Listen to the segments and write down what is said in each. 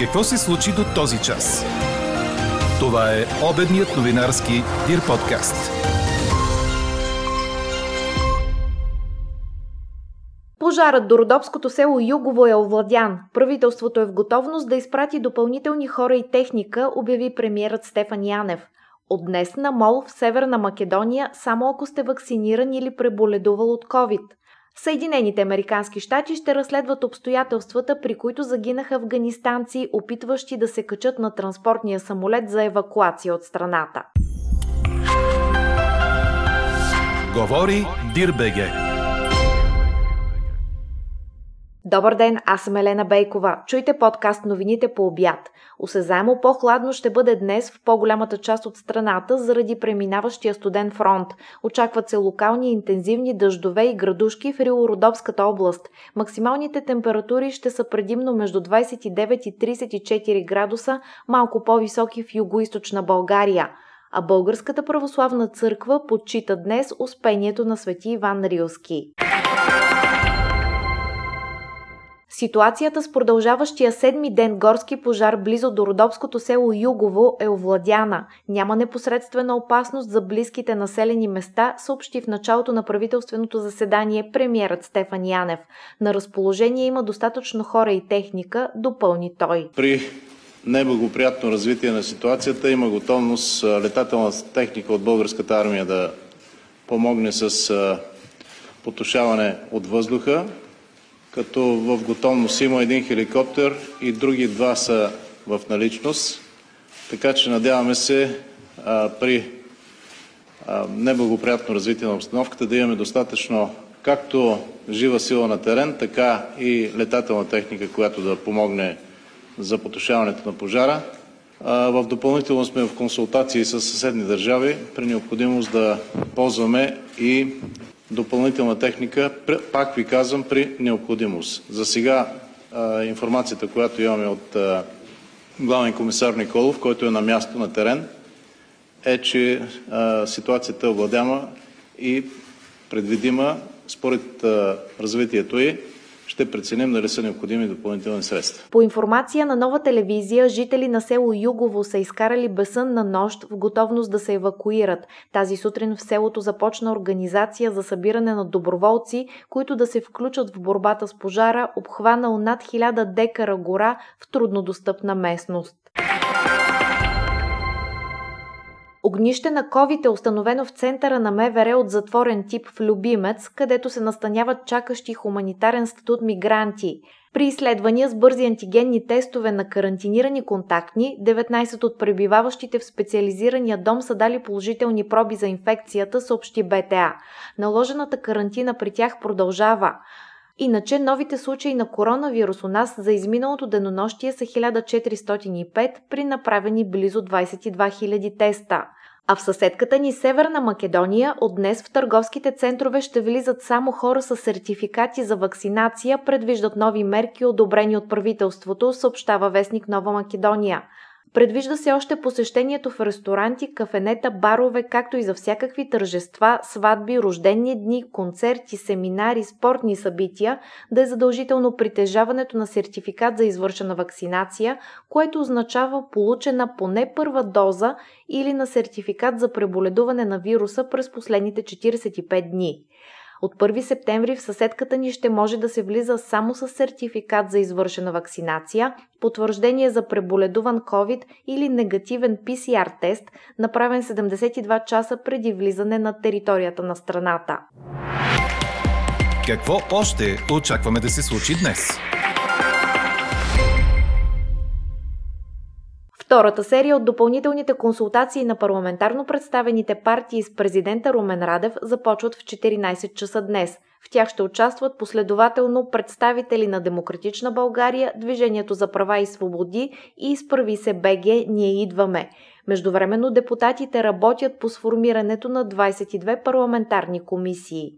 Какво се случи до този час? Това е обедният новинарски Дир подкаст. Пожарът до родопското село Югово е овладян. Правителството е в готовност да изпрати допълнителни хора и техника, обяви премиерът Стефан Янев. От днес на МОЛ в Северна Македония само ако сте вакциниран или преболедувал от COVID – Съединените американски щати ще разследват обстоятелствата, при които загинаха афганистанци, опитващи да се качат на транспортния самолет за евакуация от страната. Говори Дирбеге. Добър ден, аз съм Елена Бейкова. Чуйте подкаст новините по обяд. Осезаемо по-хладно ще бъде днес в по-голямата част от страната заради преминаващия студен фронт. Очакват се локални интензивни дъждове и градушки в Рилородовската област. Максималните температури ще са предимно между 29 и 34 градуса, малко по-високи в югоизточна България а Българската православна църква почита днес успението на свети Иван Рилски. Ситуацията с продължаващия седми ден горски пожар близо до родопското село Югово е овладяна. Няма непосредствена опасност за близките населени места, съобщи в началото на правителственото заседание премиерът Стефан Янев. На разположение има достатъчно хора и техника, допълни той. При неблагоприятно развитие на ситуацията има готовност летателна техника от българската армия да помогне с потушаване от въздуха като в готовност има един хеликоптер и други два са в наличност. Така че надяваме се при неблагоприятно развитие на обстановката да имаме достатъчно както жива сила на терен, така и летателна техника, която да помогне за потушаването на пожара. В допълнително сме в консултации с съседни държави при необходимост да ползваме и допълнителна техника, пак ви казвам, при необходимост. За сега информацията, която имаме от главен комисар Николов, който е на място на терен, е, че ситуацията е овладяма и предвидима според развитието й ще преценим дали са необходими допълнителни средства. По информация на нова телевизия, жители на село Югово са изкарали на нощ в готовност да се евакуират. Тази сутрин в селото започна организация за събиране на доброволци, които да се включат в борбата с пожара, обхванал над 1000 декара гора в труднодостъпна местност. Огнище на COVID е установено в центъра на МВР от затворен тип в Любимец, където се настаняват чакащи хуманитарен статут мигранти. При изследвания с бързи антигенни тестове на карантинирани контактни, 19 от пребиваващите в специализирания дом са дали положителни проби за инфекцията, съобщи БТА. Наложената карантина при тях продължава. Иначе новите случаи на коронавирус у нас за изминалото денонощие са 1405 при направени близо 22 000 теста. А в съседката ни Северна Македония от днес в търговските центрове ще влизат само хора с сертификати за вакцинация, предвиждат нови мерки, одобрени от правителството, съобщава вестник Нова Македония. Предвижда се още посещението в ресторанти, кафенета, барове, както и за всякакви тържества, сватби, рождени дни, концерти, семинари, спортни събития да е задължително притежаването на сертификат за извършена вакцинация, което означава получена поне първа доза или на сертификат за преболедуване на вируса през последните 45 дни. От 1 септември в съседката ни ще може да се влиза само с сертификат за извършена вакцинация, потвърждение за преболедуван COVID или негативен PCR тест, направен 72 часа преди влизане на територията на страната. Какво още очакваме да се случи днес? Втората серия от допълнителните консултации на парламентарно представените партии с президента Румен Радев започват в 14 часа днес. В тях ще участват последователно представители на Демократична България, Движението за права и свободи и изправи се БГ Ние идваме. Междувременно депутатите работят по сформирането на 22 парламентарни комисии.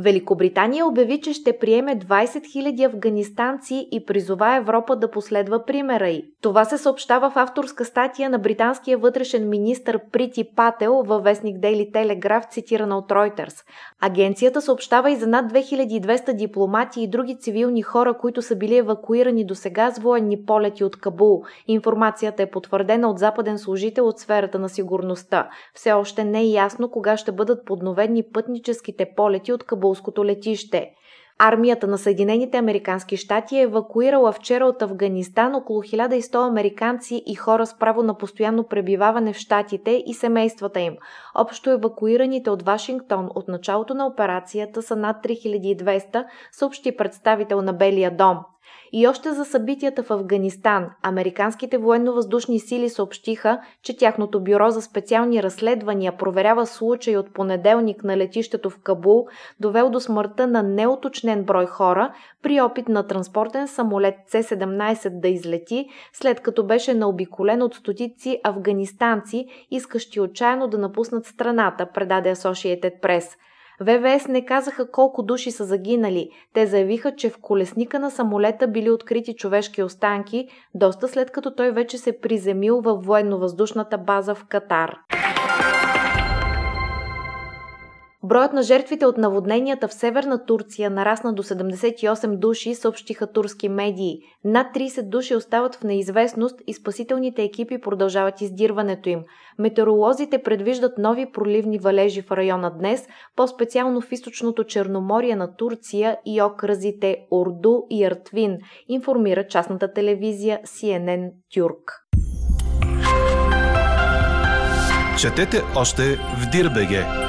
Великобритания обяви, че ще приеме 20 000 афганистанци и призова Европа да последва примера й. Това се съобщава в авторска статия на британския вътрешен министр Прити Пател във вестник Daily Telegraph, цитирана от Reuters. Агенцията съобщава и за над 2200 дипломати и други цивилни хора, които са били евакуирани до сега с военни полети от Кабул. Информацията е потвърдена от западен служител от сферата на сигурността. Все още не е ясно кога ще бъдат подновени пътническите полети от Кабулското летище. Армията на Съединените Американски щати е евакуирала вчера от Афганистан около 1100 американци и хора с право на постоянно пребиваване в щатите и семействата им. Общо евакуираните от Вашингтон от началото на операцията са над 3200, съобщи представител на Белия дом. И още за събитията в Афганистан, американските военно-въздушни сили съобщиха, че тяхното бюро за специални разследвания проверява случай от понеделник на летището в Кабул, довел до смъртта на неоточнен брой хора при опит на транспортен самолет C-17 да излети, след като беше наобиколен от стотици афганистанци, искащи отчаяно да напуснат страната, предаде Associated Press – ВВС не казаха колко души са загинали. Те заявиха, че в колесника на самолета били открити човешки останки, доста след като той вече се приземил във военно-въздушната база в Катар. Броят на жертвите от наводненията в северна Турция нарасна до 78 души, съобщиха турски медии. Над 30 души остават в неизвестност и спасителните екипи продължават издирването им. Метеоролозите предвиждат нови проливни валежи в района днес, по-специално в източното Черноморие на Турция и окразите Орду и Артвин, информира частната телевизия CNN Тюрк. Четете още в Дирбеге!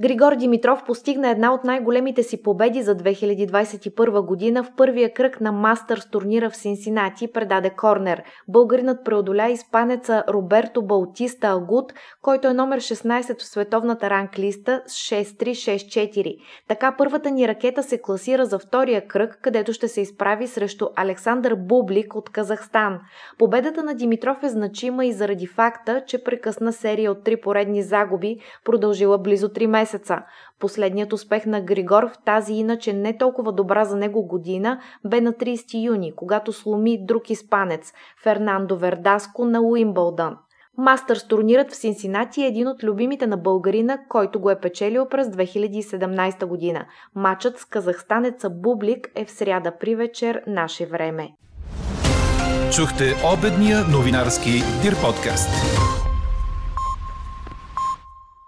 Григор Димитров постигна една от най-големите си победи за 2021 година в първия кръг на Мастърс турнира в Синсинати, предаде Корнер. Българинът преодоля испанеца Роберто Баутиста Агут, който е номер 16 в световната ранглиста с 6-3-6-4. Така първата ни ракета се класира за втория кръг, където ще се изправи срещу Александър Бублик от Казахстан. Победата на Димитров е значима и заради факта, че прекъсна серия от три поредни загуби, продължила близо 3 месеца месеца. Последният успех на Григор в тази иначе не толкова добра за него година бе на 30 юни, когато сломи друг испанец – Фернандо Вердаско на Уимбълдън. Мастърс турнирът в Синсинати е един от любимите на българина, който го е печелил през 2017 година. Матчът с казахстанеца Бублик е в сряда при вечер наше време. Чухте обедния новинарски Дир подкаст.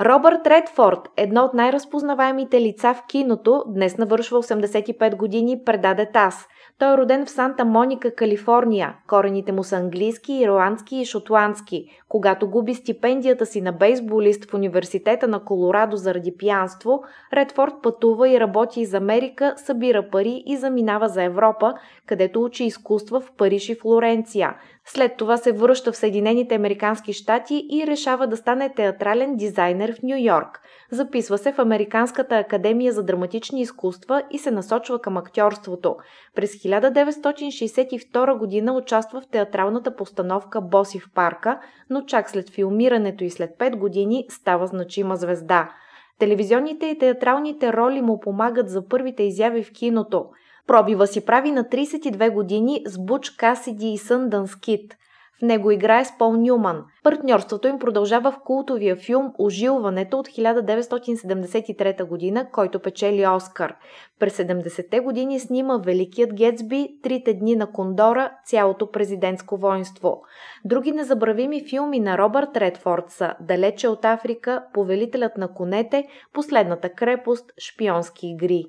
Робърт Редфорд, едно от най-разпознаваемите лица в киното, днес навършва 85 години, предаде ТАС – той е роден в Санта Моника, Калифорния. Корените му са английски, ирландски и шотландски. Когато губи стипендията си на бейсболист в университета на Колорадо заради пиянство, Редфорд пътува и работи из Америка, събира пари и заминава за Европа, където учи изкуства в Париж и Флоренция. След това се връща в Съединените Американски щати и решава да стане театрален дизайнер в Нью Йорк. Записва се в Американската академия за драматични изкуства и се насочва към актьорството. През 1962 година участва в театралната постановка Боси в парка, но чак след филмирането и след 5 години става значима звезда. Телевизионните и театралните роли му помагат за първите изяви в киното. Пробива си прави на 32 години с Буч Касиди и Съндънс Кит – в него играе с Пол Нюман. Партньорството им продължава в култовия филм Ожилването от 1973 година, който печели Оскар. През 70-те години снима Великият Гетсби, Трите дни на Кондора, цялото президентско воинство. Други незабравими филми на Робърт Редфорд са Далече от Африка, Повелителят на конете, Последната крепост, Шпионски игри.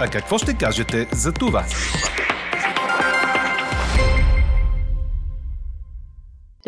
А какво ще кажете за това?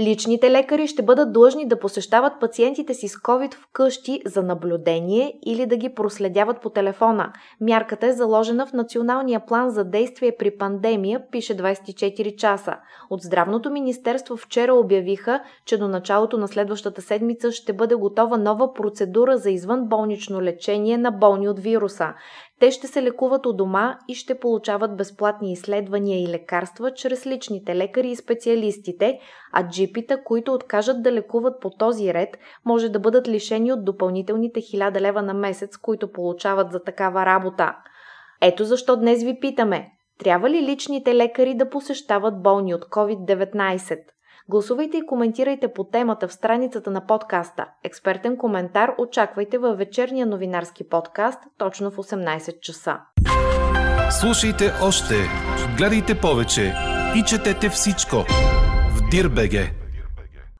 Личните лекари ще бъдат длъжни да посещават пациентите си с COVID вкъщи за наблюдение или да ги проследяват по телефона. Мярката е заложена в Националния план за действие при пандемия, пише 24 часа. От Здравното министерство вчера обявиха, че до началото на следващата седмица ще бъде готова нова процедура за извънболнично лечение на болни от вируса. Те ще се лекуват у дома и ще получават безплатни изследвания и лекарства чрез личните лекари и специалистите, а джипита, които откажат да лекуват по този ред, може да бъдат лишени от допълнителните 1000 лева на месец, които получават за такава работа. Ето защо днес ви питаме, трябва ли личните лекари да посещават болни от COVID-19? Гласувайте и коментирайте по темата в страницата на подкаста. Експертен коментар очаквайте във вечерния новинарски подкаст точно в 18 часа. Слушайте още, гледайте повече и четете всичко в Дирбеге.